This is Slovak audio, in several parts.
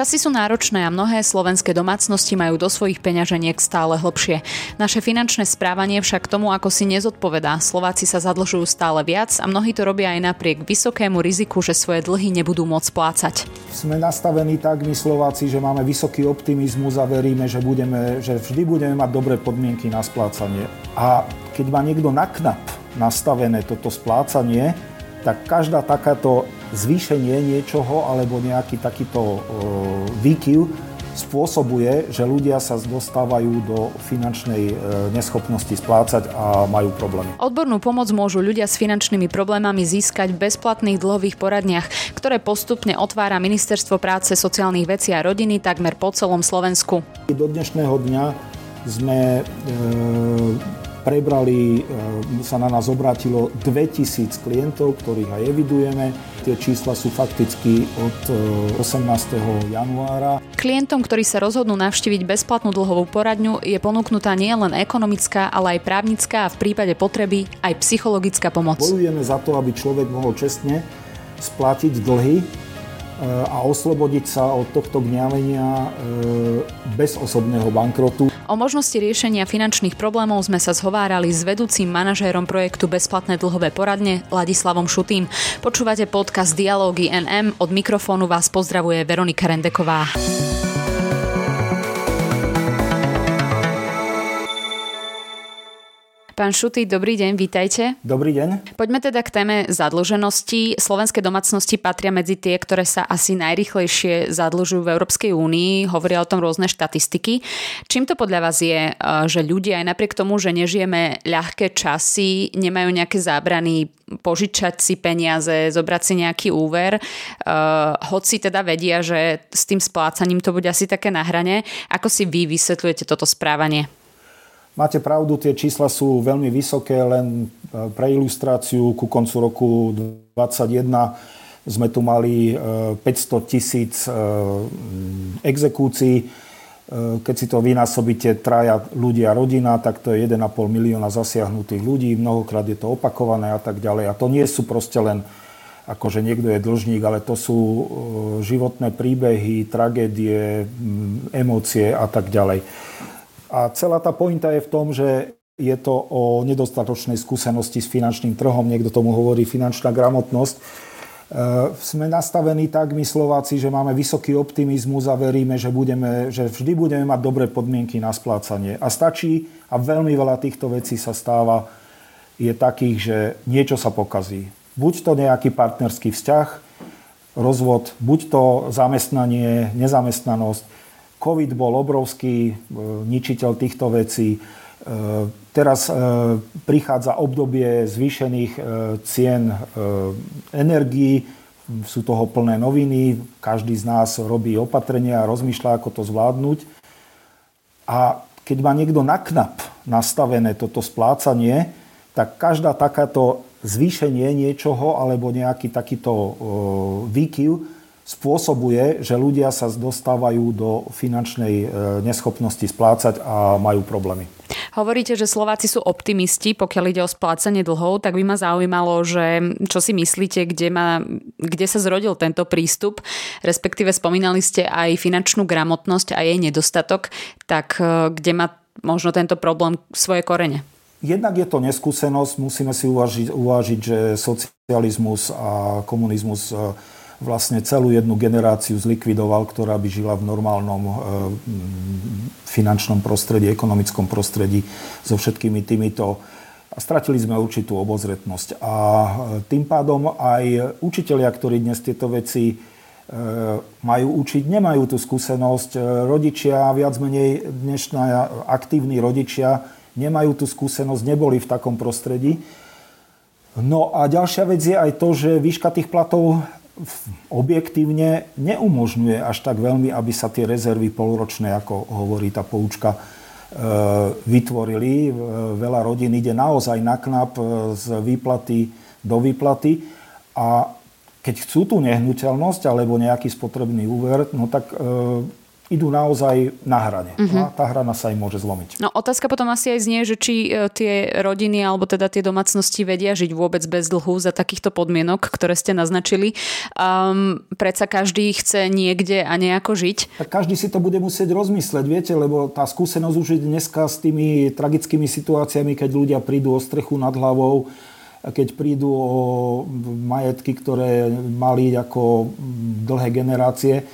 Časy sú náročné a mnohé slovenské domácnosti majú do svojich peňaženiek stále hlbšie. Naše finančné správanie však tomu ako si nezodpovedá. Slováci sa zadlžujú stále viac a mnohí to robia aj napriek vysokému riziku, že svoje dlhy nebudú môcť splácať. Sme nastavení tak, my Slováci, že máme vysoký optimizmus a veríme, že, budeme, že vždy budeme mať dobré podmienky na splácanie. A keď má niekto na knap nastavené toto splácanie, tak každá takáto zvýšenie niečoho alebo nejaký takýto e, výkyv spôsobuje, že ľudia sa dostávajú do finančnej e, neschopnosti splácať a majú problémy. Odbornú pomoc môžu ľudia s finančnými problémami získať v bezplatných dlhových poradniach, ktoré postupne otvára Ministerstvo práce, sociálnych vecí a rodiny takmer po celom Slovensku. Do dnešného dňa sme e, prebrali, e, sa na nás obrátilo 2000 klientov, ktorých aj evidujeme. Tie čísla sú fakticky od 18. E, januára. Klientom, ktorí sa rozhodnú navštíviť bezplatnú dlhovú poradňu, je ponúknutá nielen ekonomická, ale aj právnická a v prípade potreby aj psychologická pomoc. Bojujeme za to, aby človek mohol čestne splatiť dlhy a oslobodiť sa od tohto gňavenia bez osobného bankrotu. O možnosti riešenia finančných problémov sme sa zhovárali s vedúcim manažérom projektu Bezplatné dlhové poradne Ladislavom Šutým. Počúvate podcast Dialógy NM. Od mikrofónu vás pozdravuje Veronika Rendeková. Pán Šuty, dobrý deň, vítajte. Dobrý deň. Poďme teda k téme zadlženosti. Slovenské domácnosti patria medzi tie, ktoré sa asi najrychlejšie zadlžujú v Európskej únii. Hovoria o tom rôzne štatistiky. Čím to podľa vás je, eh, že ľudia aj napriek tomu, že nežijeme ľahké časy, nemajú nejaké zábrany požičať si peniaze, zobrať si nejaký úver, uh, hoci teda vedia, že s tým splácaním to bude asi také na hrane. Ako si vy vysvetľujete toto správanie? Máte pravdu, tie čísla sú veľmi vysoké, len e, pre ilustráciu ku koncu roku 2021 sme tu mali 500 e, tisíc e, exekúcií. Keď si to vynásobíte traja ľudia, rodina, tak to je 1,5 milióna zasiahnutých ľudí, mnohokrát je to opakované a tak ďalej. A to nie sú proste len akože niekto je dlžník, ale to sú životné príbehy, tragédie, emócie a tak ďalej. A celá tá pointa je v tom, že je to o nedostatočnej skúsenosti s finančným trhom, niekto tomu hovorí finančná gramotnosť. E, sme nastavení tak, my Slováci, že máme vysoký optimizmus a veríme, že, budeme, že vždy budeme mať dobré podmienky na splácanie. A stačí, a veľmi veľa týchto vecí sa stáva, je takých, že niečo sa pokazí. Buď to nejaký partnerský vzťah, rozvod, buď to zamestnanie, nezamestnanosť, COVID bol obrovský e, ničiteľ týchto vecí. E, teraz e, prichádza obdobie zvýšených cien energií, sú toho plné noviny, každý z nás robí opatrenia a rozmýšľa, ako to zvládnuť. A keď má niekto na knap nastavené toto splácanie, tak každá takáto zvýšenie niečoho alebo nejaký takýto výkyv spôsobuje, že ľudia sa dostávajú do finančnej e, neschopnosti splácať a majú problémy. Hovoríte, že Slováci sú optimisti, pokiaľ ide o splácanie dlhov, tak by ma zaujímalo, že čo si myslíte, kde, ma, kde sa zrodil tento prístup, respektíve spomínali ste aj finančnú gramotnosť a jej nedostatok, tak e, kde má možno tento problém svoje korene? Jednak je to neskúsenosť, musíme si uvážiť, uvážiť že socializmus a komunizmus e, vlastne celú jednu generáciu zlikvidoval, ktorá by žila v normálnom e, finančnom prostredí, ekonomickom prostredí so všetkými týmito a stratili sme určitú obozretnosť. A e, tým pádom aj učitelia, ktorí dnes tieto veci e, majú učiť, nemajú tú skúsenosť. Rodičia, viac menej dnešná aktívni rodičia, nemajú tú skúsenosť, neboli v takom prostredí. No a ďalšia vec je aj to, že výška tých platov objektívne neumožňuje až tak veľmi, aby sa tie rezervy polročné, ako hovorí tá poučka, e, vytvorili. Veľa rodín ide naozaj na knap e, z výplaty do výplaty a keď chcú tú nehnuteľnosť alebo nejaký spotrebný úver, no tak e, idú naozaj na hrane. Uh-huh. A tá hrana sa im môže zlomiť. No otázka potom asi aj znie, že či e, tie rodiny alebo teda tie domácnosti vedia žiť vôbec bez dlhu za takýchto podmienok, ktoré ste naznačili. Um, predsa každý chce niekde a nejako žiť. Tak každý si to bude musieť rozmysleť, viete, lebo tá skúsenosť už je dneska s tými tragickými situáciami, keď ľudia prídu o strechu nad hlavou, keď prídu o majetky, ktoré mali ako dlhé generácie,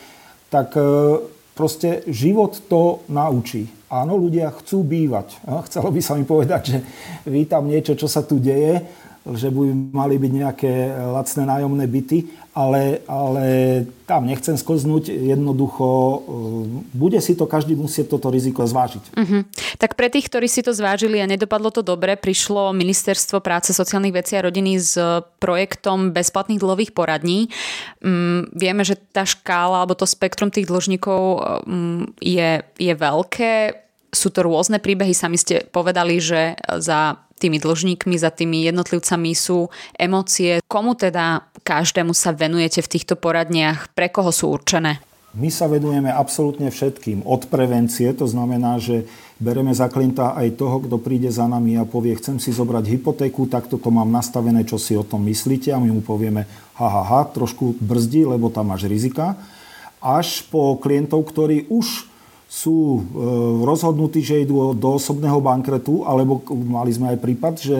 tak e, Proste život to naučí. Áno, ľudia chcú bývať. Chcelo by sa mi povedať, že vítam niečo, čo sa tu deje, že by mali byť nejaké lacné nájomné byty, ale, ale tam nechcem sklznúť. Jednoducho, e, bude si to každý musieť toto riziko zvážiť. Uh-huh. Tak pre tých, ktorí si to zvážili a nedopadlo to dobre, prišlo Ministerstvo práce, sociálnych vecí a rodiny s projektom bezplatných dlhových poradní. Um, vieme, že tá škála alebo to spektrum tých dlžníkov um, je, je veľké. Sú to rôzne príbehy, sami ste povedali, že za tými dlžníkmi, za tými jednotlivcami sú emócie. Komu teda každému sa venujete v týchto poradniach? Pre koho sú určené? My sa venujeme absolútne všetkým. Od prevencie, to znamená, že bereme za klienta aj toho, kto príde za nami a povie, chcem si zobrať hypotéku, tak toto mám nastavené, čo si o tom myslíte a my mu povieme, ha, ha, ha, trošku brzdí, lebo tam máš rizika. Až po klientov, ktorí už sú e, rozhodnutí, že idú do osobného bankretu, alebo mali sme aj prípad, že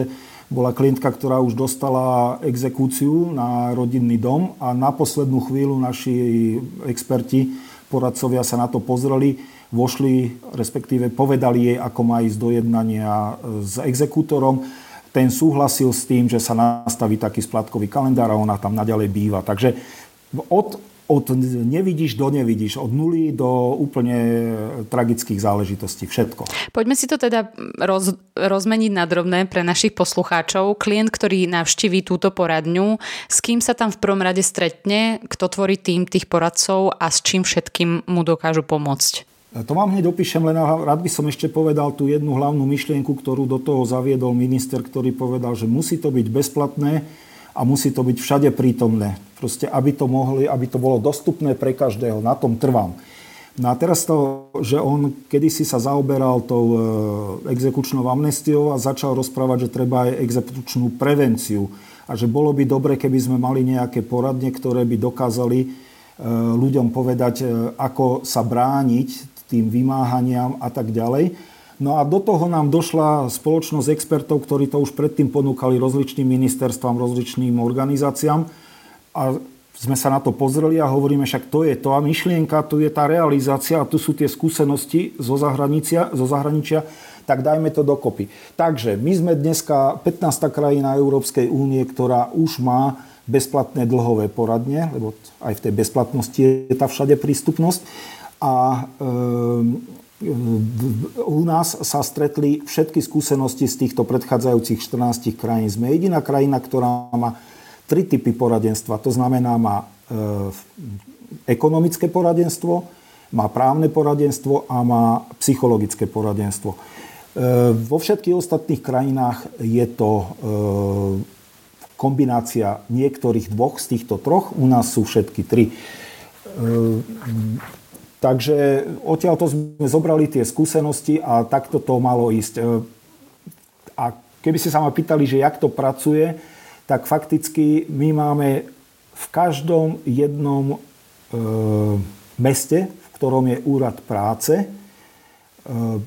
bola klientka, ktorá už dostala exekúciu na rodinný dom a na poslednú chvíľu naši experti, poradcovia sa na to pozreli, vošli, respektíve povedali jej, ako má ísť do jednania s exekútorom. Ten súhlasil s tým, že sa nastaví taký splatkový kalendár a ona tam naďalej býva. Takže od od nevidíš do nevidíš, od nuly do úplne tragických záležitostí, všetko. Poďme si to teda roz, rozmeniť na drobné pre našich poslucháčov. Klient, ktorý navštíví túto poradňu, s kým sa tam v prvom rade stretne, kto tvorí tým tých poradcov a s čím všetkým mu dokážu pomôcť? To vám hneď opíšem, len rád by som ešte povedal tú jednu hlavnú myšlienku, ktorú do toho zaviedol minister, ktorý povedal, že musí to byť bezplatné, a musí to byť všade prítomné. Proste, aby to mohli, aby to bolo dostupné pre každého. Na tom trvám. No a teraz to, že on kedysi sa zaoberal tou e, exekučnou amnestiou a začal rozprávať, že treba aj exekučnú prevenciu a že bolo by dobre, keby sme mali nejaké poradne, ktoré by dokázali e, ľuďom povedať, e, ako sa brániť tým vymáhaniam a tak ďalej. No a do toho nám došla spoločnosť expertov, ktorí to už predtým ponúkali rozličným ministerstvám, rozličným organizáciám. A sme sa na to pozreli a hovoríme, však to je to a myšlienka, tu je tá realizácia a tu sú tie skúsenosti zo zahraničia, zo zahraničia tak dajme to dokopy. Takže my sme dneska 15. krajina Európskej únie, ktorá už má bezplatné dlhové poradne, lebo aj v tej bezplatnosti je tá všade prístupnosť. A e, u nás sa stretli všetky skúsenosti z týchto predchádzajúcich 14 krajín. Sme jediná krajina, ktorá má tri typy poradenstva. To znamená, má e, ekonomické poradenstvo, má právne poradenstvo a má psychologické poradenstvo. E, vo všetkých ostatných krajinách je to e, kombinácia niektorých dvoch z týchto troch. U nás sú všetky tri. Takže odtiaľ to sme zobrali tie skúsenosti a takto to malo ísť. E, a keby ste sa ma pýtali, že jak to pracuje, tak fakticky my máme v každom jednom e, meste, v ktorom je úrad práce, e,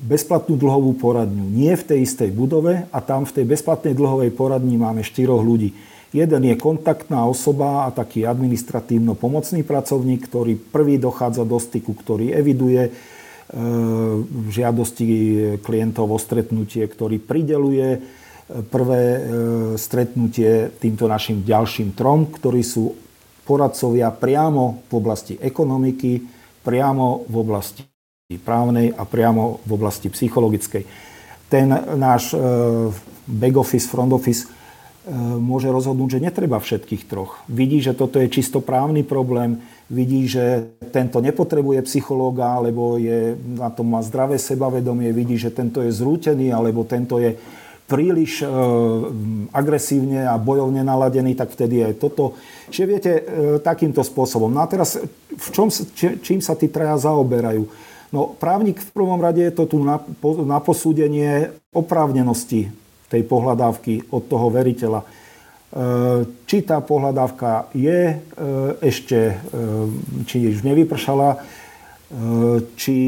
bezplatnú dlhovú poradňu. Nie v tej istej budove a tam v tej bezplatnej dlhovej poradni máme štyroch ľudí. Jeden je kontaktná osoba a taký administratívno-pomocný pracovník, ktorý prvý dochádza do styku, ktorý eviduje e, žiadosti klientov o stretnutie, ktorý prideluje e, prvé e, stretnutie týmto našim ďalším trom, ktorí sú poradcovia priamo v oblasti ekonomiky, priamo v oblasti právnej a priamo v oblasti psychologickej. Ten náš back office, front office môže rozhodnúť, že netreba všetkých troch. Vidí, že toto je čisto právny problém, vidí, že tento nepotrebuje psychológa, alebo je, na tom má zdravé sebavedomie, vidí, že tento je zrútený, alebo tento je príliš e, agresívne a bojovne naladený, tak vtedy aj toto. Čiže viete, e, takýmto spôsobom. No a teraz, v čom, či, čím sa tí traja zaoberajú? No právnik v prvom rade je to tu na, na posúdenie oprávnenosti tej pohľadávky od toho veriteľa. E, či tá pohľadávka je e, ešte, e, či už nevypršala, či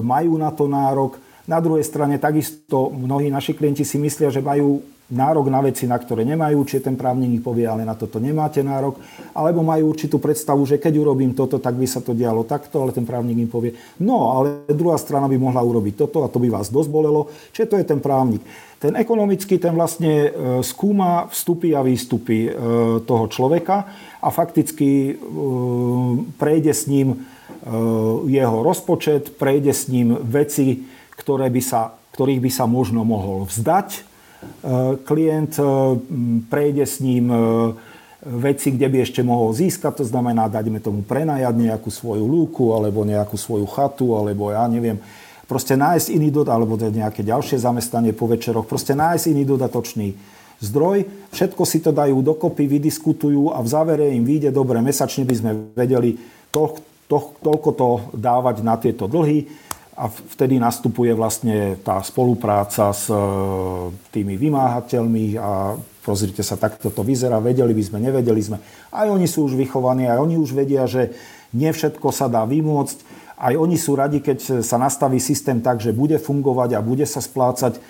majú na to nárok. Na druhej strane takisto mnohí naši klienti si myslia, že majú nárok na veci, na ktoré nemajú, či ten právnik povie, ale na toto nemáte nárok, alebo majú určitú predstavu, že keď urobím toto, tak by sa to dialo takto, ale ten právnik im povie, no ale druhá strana by mohla urobiť toto a to by vás dosť bolelo, čiže to je ten právnik. Ten ekonomický, ten vlastne e, skúma vstupy a výstupy e, toho človeka a fakticky e, prejde s ním jeho rozpočet, prejde s ním veci, ktoré by sa, ktorých by sa možno mohol vzdať, klient eh, prejde s ním eh, veci, kde by ešte mohol získať, to znamená, dajme tomu prenajať nejakú svoju lúku, alebo nejakú svoju chatu, alebo ja neviem, proste nájsť iný dodatočný, alebo nejaké ďalšie zamestnanie po večeroch, proste nájsť iný dodatočný zdroj, všetko si to dajú dokopy, vydiskutujú a v závere im vyjde, dobre, mesačne by sme vedeli to, to, toľko to dávať na tieto dlhy, a vtedy nastupuje vlastne tá spolupráca s e, tými vymáhateľmi a pozrite sa, takto to vyzerá, vedeli by sme, nevedeli sme. Aj oni sú už vychovaní, aj oni už vedia, že nie všetko sa dá vymôcť. Aj oni sú radi, keď sa nastaví systém tak, že bude fungovať a bude sa splácať, e,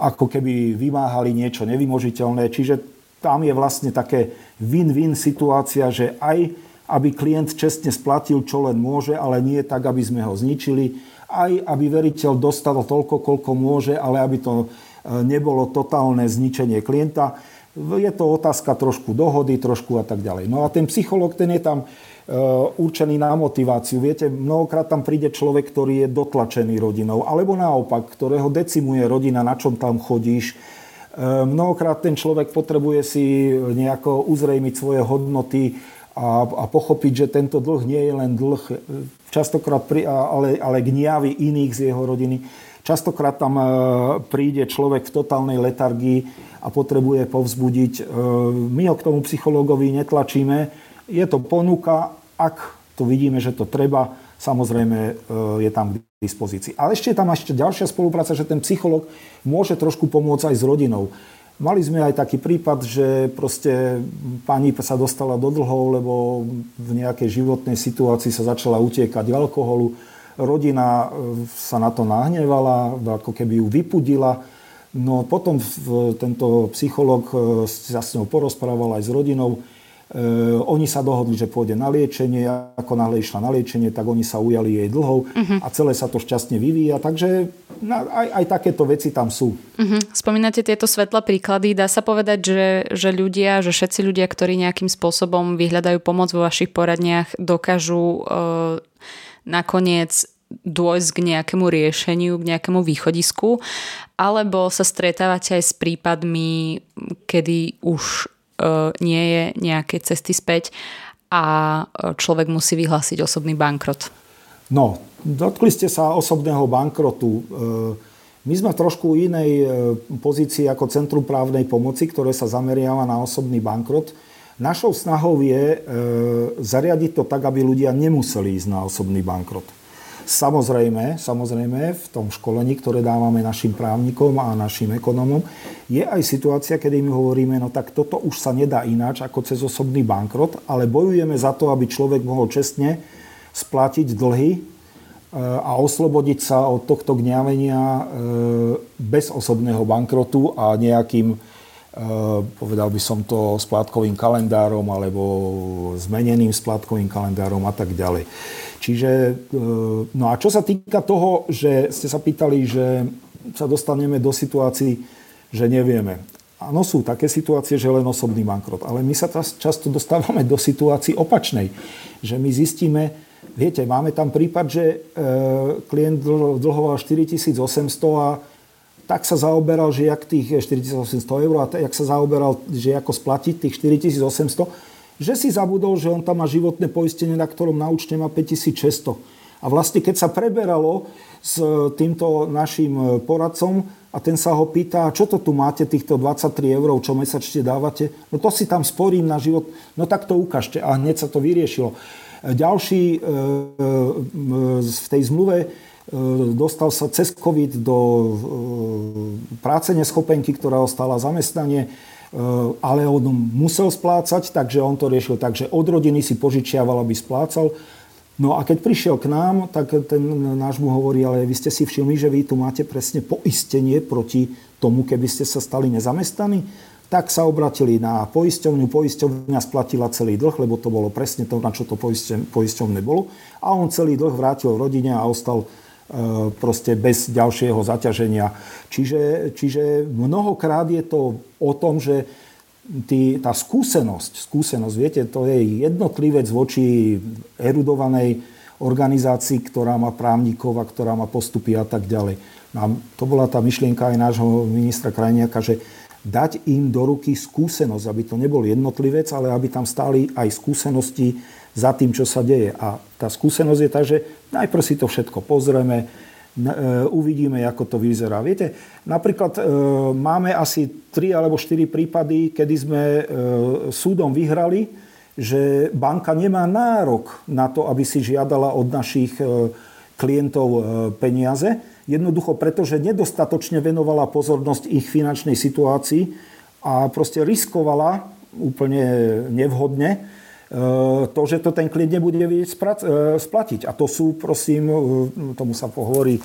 ako keby vymáhali niečo nevymožiteľné. Čiže tam je vlastne také win-win situácia, že aj aby klient čestne splatil, čo len môže, ale nie tak, aby sme ho zničili aj aby veriteľ dostal toľko, koľko môže, ale aby to e, nebolo totálne zničenie klienta. Je to otázka trošku dohody, trošku a tak ďalej. No a ten psycholog, ten je tam e, určený na motiváciu. Viete, mnohokrát tam príde človek, ktorý je dotlačený rodinou, alebo naopak, ktorého decimuje rodina, na čom tam chodíš. E, mnohokrát ten človek potrebuje si nejako uzrejmiť svoje hodnoty a, a pochopiť, že tento dlh nie je len dlh častokrát pri, ale, ale gniavy iných z jeho rodiny. Častokrát tam e, príde človek v totálnej letargii a potrebuje povzbudiť. E, my ho k tomu psychológovi netlačíme. Je to ponuka, ak to vidíme, že to treba, samozrejme e, je tam k dispozícii. Ale ešte je tam ešte ďalšia spolupráca, že ten psychológ môže trošku pomôcť aj s rodinou. Mali sme aj taký prípad, že proste pani sa dostala do dlhov, lebo v nejakej životnej situácii sa začala utiekať k alkoholu. Rodina e, sa na to nahnevala, ako keby ju vypudila. No potom tento psycholog e, sa s ňou porozprával aj s rodinou E, oni sa dohodli, že pôjde na liečenie. Ako náhle išla na liečenie, tak oni sa ujali jej dlhov uh-huh. a celé sa to šťastne vyvíja. Takže aj, aj takéto veci tam sú. Uh-huh. Spomínate tieto svetlé príklady. Dá sa povedať, že, že ľudia, že všetci ľudia, ktorí nejakým spôsobom vyhľadajú pomoc vo vašich poradniach, dokážu uh, nakoniec dôjsť k nejakému riešeniu, k nejakému východisku, alebo sa stretávate aj s prípadmi, kedy už E, nie je nejaké cesty späť a e, človek musí vyhlásiť osobný bankrot. No, dotkli ste sa osobného bankrotu. E, my sme trošku inej pozícii ako Centrum právnej pomoci, ktoré sa zameriava na osobný bankrot. Našou snahou je zariadiť to tak, aby ľudia nemuseli ísť na osobný bankrot. Samozrejme, samozrejme, v tom školení, ktoré dávame našim právnikom a našim ekonomom, je aj situácia, kedy my hovoríme, no tak toto už sa nedá ináč ako cez osobný bankrot, ale bojujeme za to, aby človek mohol čestne splatiť dlhy e, a oslobodiť sa od tohto gňavenia e, bez osobného bankrotu a nejakým, e, povedal by som to, splátkovým kalendárom alebo zmeneným splátkovým kalendárom a tak ďalej. Čiže, e, no a čo sa týka toho, že ste sa pýtali, že sa dostaneme do situácií, že nevieme. Áno, sú také situácie, že len osobný bankrot. Ale my sa často dostávame do situácií opačnej. Že my zistíme, viete, máme tam prípad, že e, klient dlhoval 4800 a tak sa zaoberal, že jak tých 4800 eur a jak sa zaoberal, že ako splatiť tých 4800 že si zabudol, že on tam má životné poistenie, na ktorom na účte má 5600. A vlastne keď sa preberalo s týmto našim poradcom, a ten sa ho pýta, čo to tu máte, týchto 23 eur, čo mesačne dávate? No to si tam sporím na život, no tak to ukážte. A hneď sa to vyriešilo. Ďalší e, e, v tej zmluve e, dostal sa cez COVID do práce neschopenky, ktorá ostala zamestnanie, ale on musel splácať, takže on to riešil tak, že od rodiny si požičiaval, aby splácal. No a keď prišiel k nám, tak ten náš mu hovorí, ale vy ste si všimli, že vy tu máte presne poistenie proti tomu, keby ste sa stali nezamestnaní. Tak sa obratili na poisťovňu, poisťovňa splatila celý dlh, lebo to bolo presne to, na čo to poisťovne bolo. A on celý dlh vrátil rodine a ostal e, proste bez ďalšieho zaťaženia. Čiže, čiže mnohokrát je to o tom, že tý, tá skúsenosť, skúsenosť, viete, to je jednotlivec voči erudovanej organizácii, ktorá má právnikov a ktorá má postupy a tak ďalej. A to bola tá myšlienka aj nášho ministra Krajniaka, že dať im do ruky skúsenosť, aby to nebol jednotlivec, ale aby tam stáli aj skúsenosti za tým, čo sa deje. A tá skúsenosť je tá, že najprv si to všetko pozrieme, E, uvidíme, ako to vyzerá. Viete, napríklad e, máme asi 3 alebo 4 prípady, kedy sme e, súdom vyhrali, že banka nemá nárok na to, aby si žiadala od našich klientov peniaze. Jednoducho preto, že nedostatočne venovala pozornosť ich finančnej situácii a proste riskovala úplne nevhodne Eh, to, že to ten klient nebude vedieť eh, splatiť. A to sú, prosím, eh, tomu sa pohovorí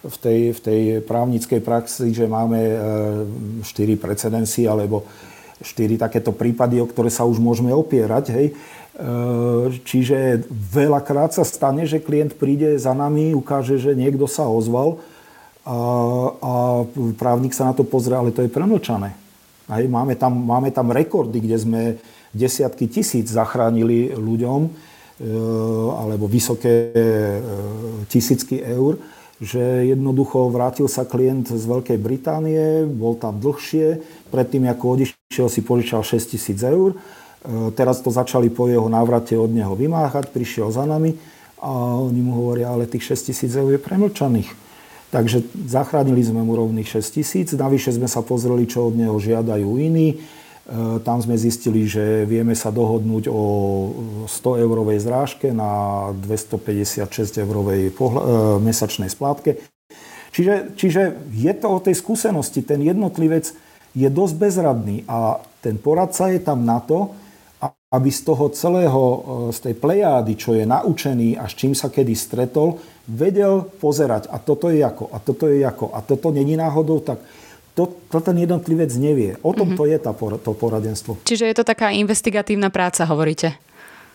v tej, v tej právnickej praxi, že máme 4 precedenci alebo 4 takéto prípady, o ktoré sa už môžeme opierať. Hej. Čiže veľakrát sa stane, že klient príde za nami, ukáže, že niekto sa ozval a, a právnik sa na to pozrie, ale to je premlčané. Hej, máme, tam, máme tam rekordy, kde sme desiatky tisíc zachránili ľuďom, e, alebo vysoké e, tisícky eur, že jednoducho vrátil sa klient z Veľkej Británie, bol tam dlhšie, predtým ako odišiel si požičal 6 tisíc eur, teraz to začali po jeho návrate od neho vymáhať, prišiel za nami a oni mu hovoria, ale tých 6 tisíc eur je premlčaných. Takže zachránili sme mu rovných 6 tisíc, navyše sme sa pozreli, čo od neho žiadajú iní, E, tam sme zistili, že vieme sa dohodnúť o 100 eurovej zrážke na 256 eurovej pohľa- e, mesačnej splátke. Čiže, čiže je to o tej skúsenosti. Ten jednotlivec je dosť bezradný a ten poradca je tam na to, aby z toho celého, e, z tej plejády, čo je naučený a s čím sa kedy stretol, vedel pozerať. A toto je ako, a toto je ako, a toto není náhodou, tak to, to ten jednotlivec nevie. O tom mm-hmm. to je tá, to poradenstvo. Čiže je to taká investigatívna práca, hovoríte?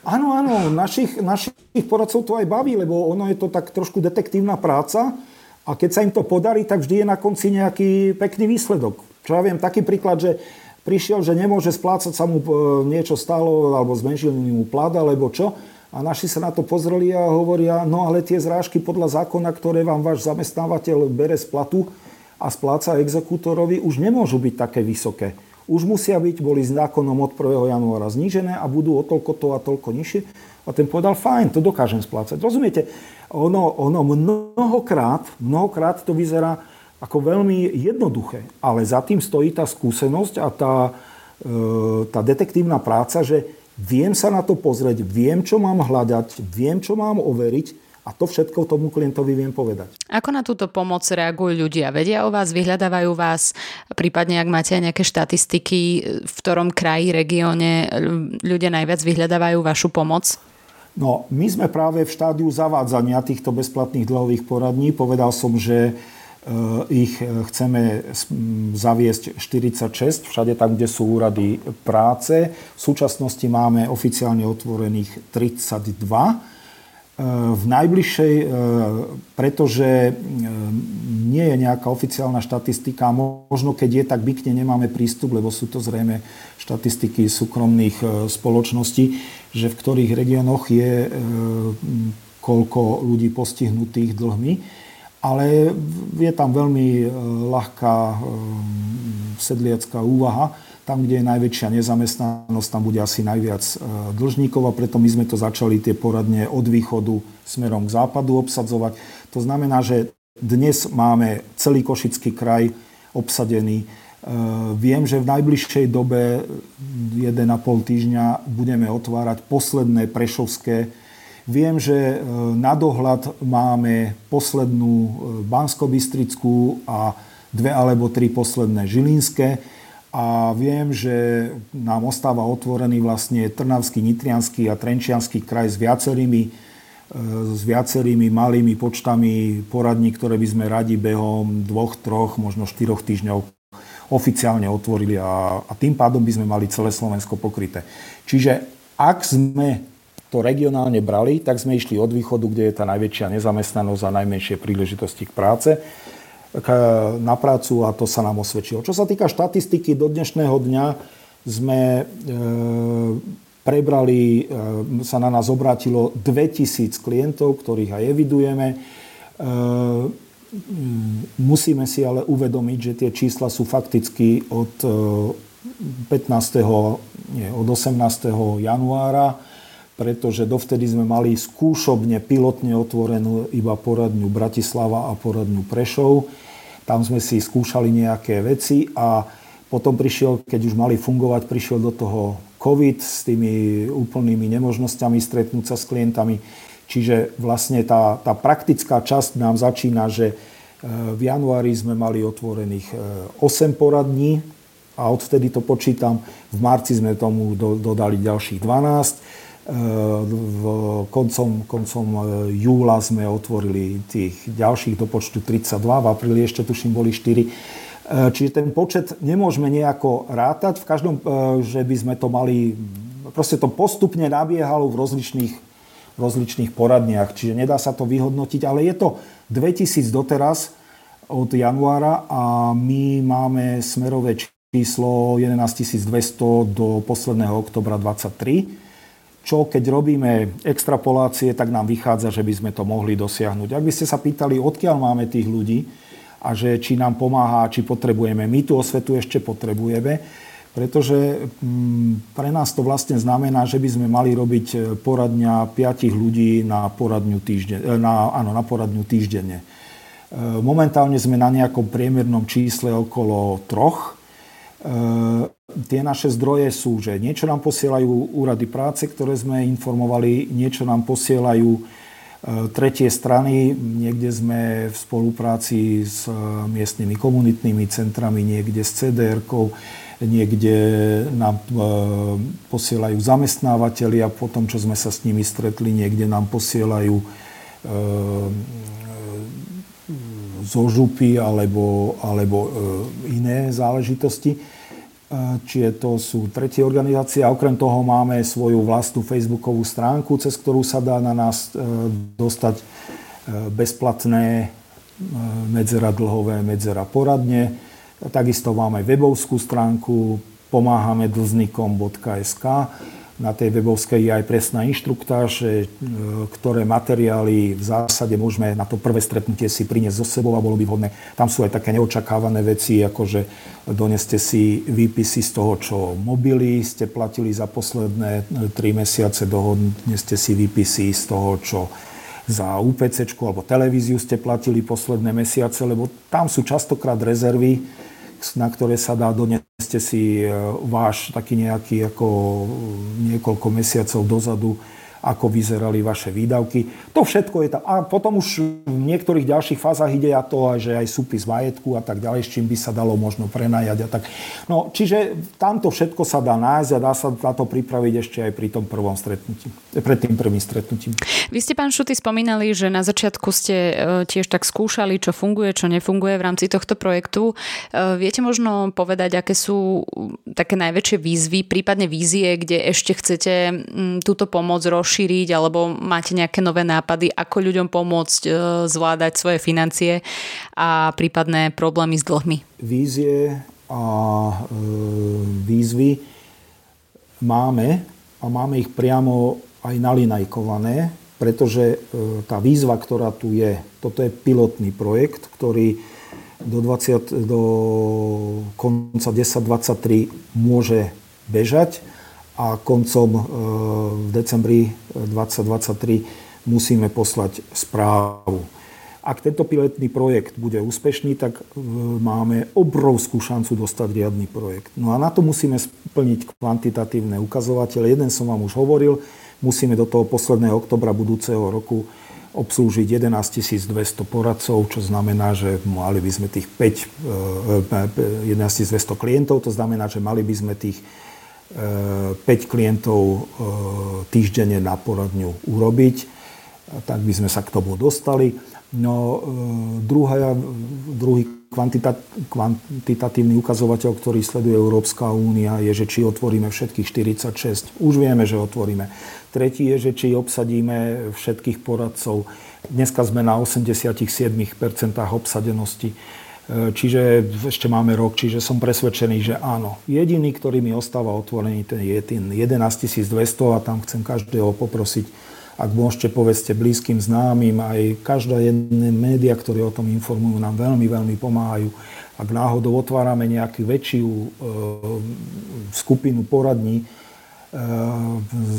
Áno, áno, našich, našich poradcov to aj baví, lebo ono je to tak trošku detektívna práca a keď sa im to podarí, tak vždy je na konci nejaký pekný výsledok. Čo ja viem, taký príklad, že prišiel, že nemôže splácať sa mu e, niečo stálo, alebo zmenšil mu plat, alebo čo. A naši sa na to pozreli a hovoria, no ale tie zrážky podľa zákona, ktoré vám váš zamestnávateľ bere z platu, a spláca exekútorovi už nemôžu byť také vysoké. Už musia byť, boli zákonom od 1. januára znížené a budú o toľko to a toľko nižšie. A ten povedal, fajn, to dokážem splácať. Rozumiete? Ono, ono mnohokrát, mnohokrát to vyzerá ako veľmi jednoduché, ale za tým stojí tá skúsenosť a tá, e, tá detektívna práca, že viem sa na to pozrieť, viem, čo mám hľadať, viem, čo mám overiť a to všetko tomu klientovi viem povedať. Ako na túto pomoc reagujú ľudia? Vedia o vás, vyhľadávajú vás? Prípadne, ak máte nejaké štatistiky, v ktorom kraji, regióne ľudia najviac vyhľadávajú vašu pomoc? No, my sme práve v štádiu zavádzania týchto bezplatných dlhových poradní. Povedal som, že ich chceme zaviesť 46, všade tam, kde sú úrady práce. V súčasnosti máme oficiálne otvorených 32 E, v najbližšej, pretože nie je nejaká oficiálna štatistika, možno keď je, tak nej nemáme prístup, lebo sú to zrejme štatistiky súkromných spoločností, že v ktorých regiónoch je koľko ľudí postihnutých dlhmi. Ale je tam veľmi ľahká sedliacká úvaha, tam, kde je najväčšia nezamestnanosť, tam bude asi najviac e, dlžníkov a preto my sme to začali tie poradne od východu smerom k západu obsadzovať. To znamená, že dnes máme celý Košický kraj obsadený. Viem, že v najbližšej dobe 1,5 týždňa budeme otvárať posledné prešovské Viem, že na dohľad máme poslednú Banskobystrickú a dve alebo tri posledné Žilinské a viem, že nám ostáva otvorený vlastne Trnavský, Nitrianský a Trenčianský kraj s viacerými, e, s viacerými malými počtami poradní, ktoré by sme radi behom dvoch, troch, možno štyroch týždňov oficiálne otvorili a, a tým pádom by sme mali celé Slovensko pokryté. Čiže ak sme to regionálne brali, tak sme išli od východu, kde je tá najväčšia nezamestnanosť a najmenšie príležitosti k práce na prácu a to sa nám osvedčilo. Čo sa týka štatistiky, do dnešného dňa sme e, prebrali, e, sa na nás obrátilo 2000 klientov, ktorých aj evidujeme. E, musíme si ale uvedomiť, že tie čísla sú fakticky od 15. Nie, od 18. januára pretože dovtedy sme mali skúšobne, pilotne otvorenú iba poradňu Bratislava a poradňu Prešov. Tam sme si skúšali nejaké veci a potom prišiel, keď už mali fungovať, prišiel do toho COVID s tými úplnými nemožnosťami stretnúť sa s klientami. Čiže vlastne tá, tá praktická časť nám začína, že e, v januári sme mali otvorených 8 e, poradní a odvtedy to počítam. V marci sme tomu do, dodali ďalších 12 v koncom, koncom e, júla sme otvorili tých ďalších do počtu 32, v apríli ešte tuším boli 4. E, čiže ten počet nemôžeme nejako rátať, v každom, e, že by sme to mali, proste to postupne nabiehalo v rozličných, rozličných poradniach, čiže nedá sa to vyhodnotiť, ale je to 2000 doteraz od januára a my máme smerové číslo 11 200 do posledného oktobra 23 čo keď robíme extrapolácie, tak nám vychádza, že by sme to mohli dosiahnuť. Ak by ste sa pýtali, odkiaľ máme tých ľudí a že či nám pomáha, či potrebujeme, my tú osvetu ešte potrebujeme, pretože mm, pre nás to vlastne znamená, že by sme mali robiť e, poradňa 5 ľudí na poradňu, týždeň, e, na, áno, na poradňu týždenne. E, momentálne sme na nejakom priemernom čísle okolo troch tie naše zdroje sú, že niečo nám posielajú úrady práce, ktoré sme informovali, niečo nám posielajú e, tretie strany, niekde sme v spolupráci s e, miestnymi komunitnými centrami, niekde s CDR-kou, niekde nám posielajú zamestnávateľi a potom, čo sme sa s nimi stretli, niekde nám posielajú zo župy alebo, alebo iné záležitosti čiže to sú tretie organizácie. A okrem toho máme svoju vlastnú facebookovú stránku, cez ktorú sa dá na nás e, dostať e, bezplatné e, medzera dlhové, medzera poradne. Takisto máme webovskú stránku pomáhame dlznikom.sk na tej webovskej je aj presná inštruktáž, e, ktoré materiály v zásade môžeme na to prvé stretnutie si priniesť so sebou a bolo by vhodné. Tam sú aj také neočakávané veci, ako že doneste si výpisy z toho, čo mobily ste platili za posledné 3 e, mesiace, dohodneste si výpisy z toho, čo za UPC alebo televíziu ste platili posledné mesiace, lebo tam sú častokrát rezervy, na ktoré sa dá doniesť si e, váš taký nejaký ako niekoľko mesiacov dozadu ako vyzerali vaše výdavky. To všetko je tam. A potom už v niektorých ďalších fázach ide a to, že aj súpis majetku a tak ďalej, s čím by sa dalo možno prenajať a tak. No, čiže tamto všetko sa dá nájsť a dá sa na to pripraviť ešte aj pri tom prvom stretnutí, pred tým prvým stretnutím. Vy ste, pán Šuty, spomínali, že na začiatku ste e, tiež tak skúšali, čo funguje, čo nefunguje v rámci tohto projektu. E, viete možno povedať, aké sú také najväčšie výzvy, prípadne vízie, kde ešte chcete túto pomoc roš rozšíriť alebo máte nejaké nové nápady, ako ľuďom pomôcť e, zvládať svoje financie a prípadné problémy s dlhmi? Vízie a e, výzvy máme a máme ich priamo aj nalinajkované, pretože e, tá výzva, ktorá tu je, toto je pilotný projekt, ktorý do, 20, do konca 1023 môže bežať a koncom e, v decembri 2023 musíme poslať správu. Ak tento pilotný projekt bude úspešný, tak máme obrovskú šancu dostať riadny projekt. No a na to musíme splniť kvantitatívne ukazovatele. Jeden som vám už hovoril, musíme do toho posledného oktobra budúceho roku obslúžiť 11 200 poradcov, čo znamená, že mali by sme tých 5, 11 200 klientov, to znamená, že mali by sme tých 5 klientov týždenne na poradňu urobiť. Tak by sme sa k tomu dostali. No, druhá, druhý kvantita, kvantitatívny ukazovateľ, ktorý sleduje Európska únia, je, že či otvoríme všetkých 46. Už vieme, že otvoríme. Tretí je, že či obsadíme všetkých poradcov. Dneska sme na 87% obsadenosti. Čiže ešte máme rok, čiže som presvedčený, že áno. Jediný, ktorý mi ostáva otvorený, ten je ten 11 200 a tam chcem každého poprosiť, ak môžete, povedzte blízkym známym, aj každá jedna média, ktoré o tom informujú, nám veľmi, veľmi pomáhajú. Ak náhodou otvárame nejakú väčšiu e, skupinu poradní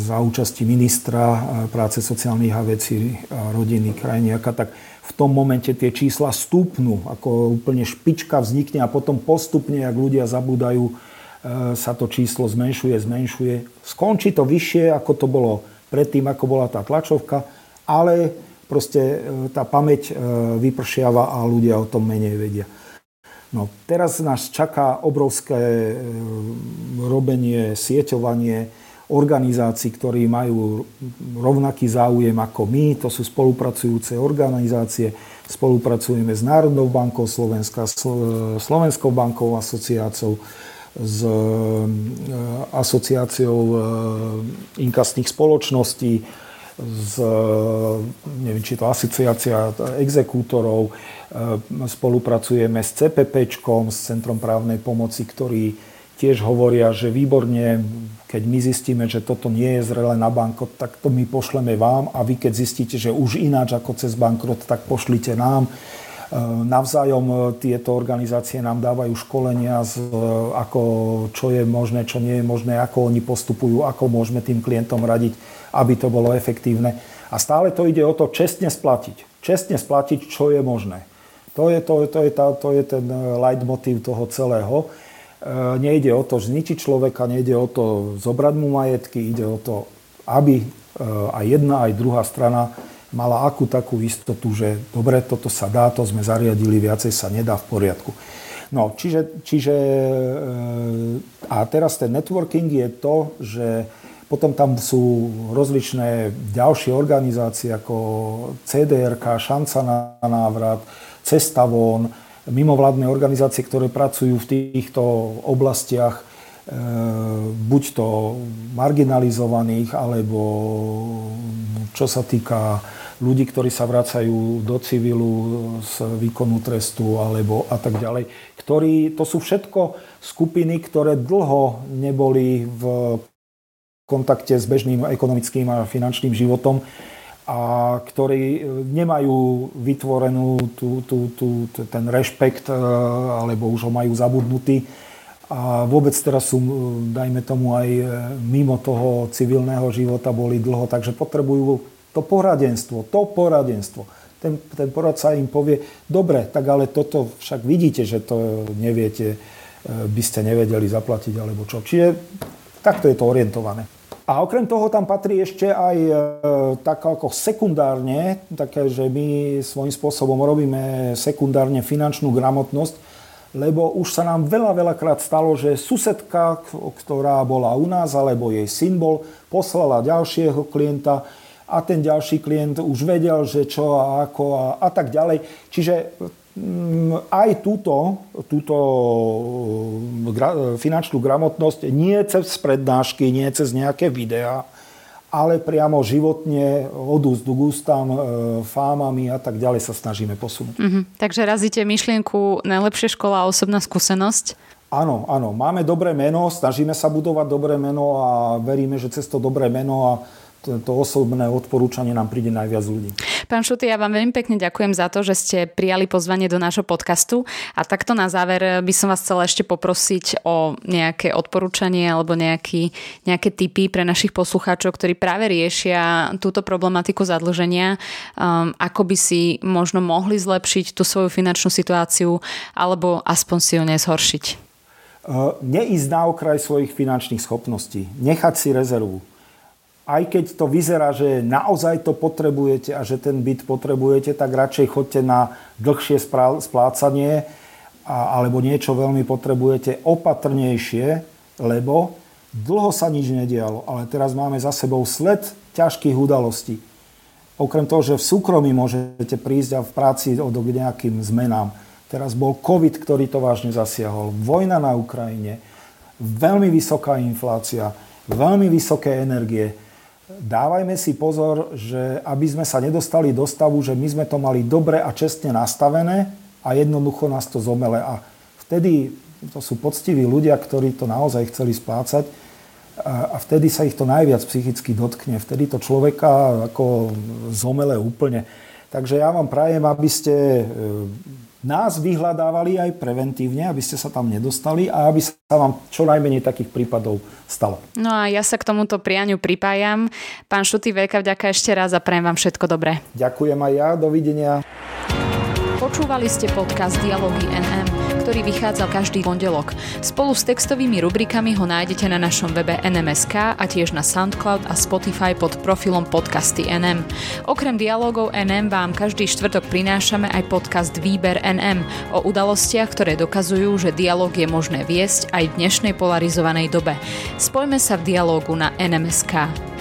za účasti ministra e, práce sociálnych a vecí a rodiny krajiniaka, tak v tom momente tie čísla stúpnú, ako úplne špička vznikne a potom postupne, ak ľudia zabúdajú, e, sa to číslo zmenšuje, zmenšuje. Skončí to vyššie, ako to bolo predtým, ako bola tá tlačovka, ale proste e, tá pamäť e, vypršiava a ľudia o tom menej vedia. No, teraz nás čaká obrovské e, robenie, sieťovanie organizácií, ktorí majú rovnaký záujem ako my. To sú spolupracujúce organizácie. Spolupracujeme s Národnou bankou Slovenska, Slovenskou bankou asociáciou, s e, asociáciou e, inkasných spoločností, s, e, neviem, či to asociácia exekútorov, spolupracujeme s CPP, s Centrom právnej pomoci, ktorí tiež hovoria, že výborne, keď my zistíme, že toto nie je zrelé na bankrot, tak to my pošleme vám a vy keď zistíte, že už ináč ako cez bankrot, tak pošlite nám. Eh, navzájom eh, tieto organizácie nám dávajú školenia, z, eh, ako, čo je možné, čo nie je možné, ako oni postupujú, ako môžeme tým klientom radiť, aby to bolo efektívne. A stále to ide o to čestne splatiť. Čestne splatiť, čo je možné. To je, to, to je, tá, to je ten leitmotiv toho celého. Nejde o to zničiť človeka, nejde o to zobrať mu majetky, ide o to, aby aj jedna, aj druhá strana mala akú takú istotu, že dobre, toto sa dá, to sme zariadili, viacej sa nedá v poriadku. No, čiže, čiže e, a teraz ten networking je to, že potom tam sú rozličné ďalšie organizácie ako CDRK, Šanca na návrat, Cesta von, mimovládne organizácie, ktoré pracujú v týchto oblastiach, e, buď to marginalizovaných, alebo čo sa týka ľudí, ktorí sa vracajú do civilu z výkonu trestu alebo a tak ďalej. Ktorí, to sú všetko skupiny, ktoré dlho neboli v kontakte s bežným ekonomickým a finančným životom a ktorí nemajú vytvorenú tú, tú, tú, ten rešpekt e, alebo už ho majú zabudnutý a vôbec teraz sú, dajme tomu, aj mimo toho civilného života boli dlho, takže potrebujú to poradenstvo, to poradenstvo. Ten, ten poradca im povie, dobre, tak ale toto však vidíte, že to neviete, e, by ste nevedeli zaplatiť alebo čo. Čiže takto je to orientované. A okrem toho tam patrí ešte aj e, tak ako sekundárne, také, že my svojím spôsobom robíme sekundárne finančnú gramotnosť, lebo už sa nám veľa, veľakrát stalo, že susedka, ktorá bola u nás, alebo jej syn bol, poslala ďalšieho klienta, a ten ďalší klient už vedel, že čo a ako a, a tak ďalej. Čiže aj túto, túto gra, finančnú gramotnosť nie cez prednášky, nie cez nejaké videá, ale priamo životne od úst k ústam, e, fámami a tak ďalej sa snažíme posunúť. Mm-hmm. Takže razíte myšlienku najlepšia škola a osobná skúsenosť? Áno, áno. Máme dobré meno, snažíme sa budovať dobré meno a veríme, že cez to dobré meno a to osobné odporúčanie nám príde najviac ľudí. Pán Šuty, ja vám veľmi pekne ďakujem za to, že ste prijali pozvanie do nášho podcastu a takto na záver by som vás chcela ešte poprosiť o nejaké odporúčanie alebo nejaký, nejaké tipy pre našich poslucháčov, ktorí práve riešia túto problematiku zadlženia, um, ako by si možno mohli zlepšiť tú svoju finančnú situáciu alebo aspoň si ju nezhoršiť. Uh, neísť na okraj svojich finančných schopností, nechať si rezervu aj keď to vyzerá, že naozaj to potrebujete a že ten byt potrebujete, tak radšej chodte na dlhšie splácanie alebo niečo veľmi potrebujete opatrnejšie, lebo dlho sa nič nedialo, ale teraz máme za sebou sled ťažkých udalostí. Okrem toho, že v súkromí môžete prísť a v práci k nejakým zmenám. Teraz bol COVID, ktorý to vážne zasiahol. Vojna na Ukrajine, veľmi vysoká inflácia, veľmi vysoké energie dávajme si pozor, že aby sme sa nedostali do stavu, že my sme to mali dobre a čestne nastavené a jednoducho nás to zomele. A vtedy to sú poctiví ľudia, ktorí to naozaj chceli splácať a vtedy sa ich to najviac psychicky dotkne. Vtedy to človeka ako zomele úplne. Takže ja vám prajem, aby ste nás vyhľadávali aj preventívne, aby ste sa tam nedostali a aby sa vám čo najmenej takých prípadov stalo. No a ja sa k tomuto prianiu pripájam. Pán Šuty, veľká vďaka ešte raz a prajem vám všetko dobré. Ďakujem aj ja, dovidenia. Počúvali ste podcast Dialógy NM ktorý vychádza každý pondelok. Spolu s textovými rubrikami ho nájdete na našom webe NMSK a tiež na SoundCloud a Spotify pod profilom podcasty NM. Okrem dialogov NM vám každý štvrtok prinášame aj podcast Výber NM o udalostiach, ktoré dokazujú, že dialog je možné viesť aj v dnešnej polarizovanej dobe. Spojme sa v dialogu na NMSK.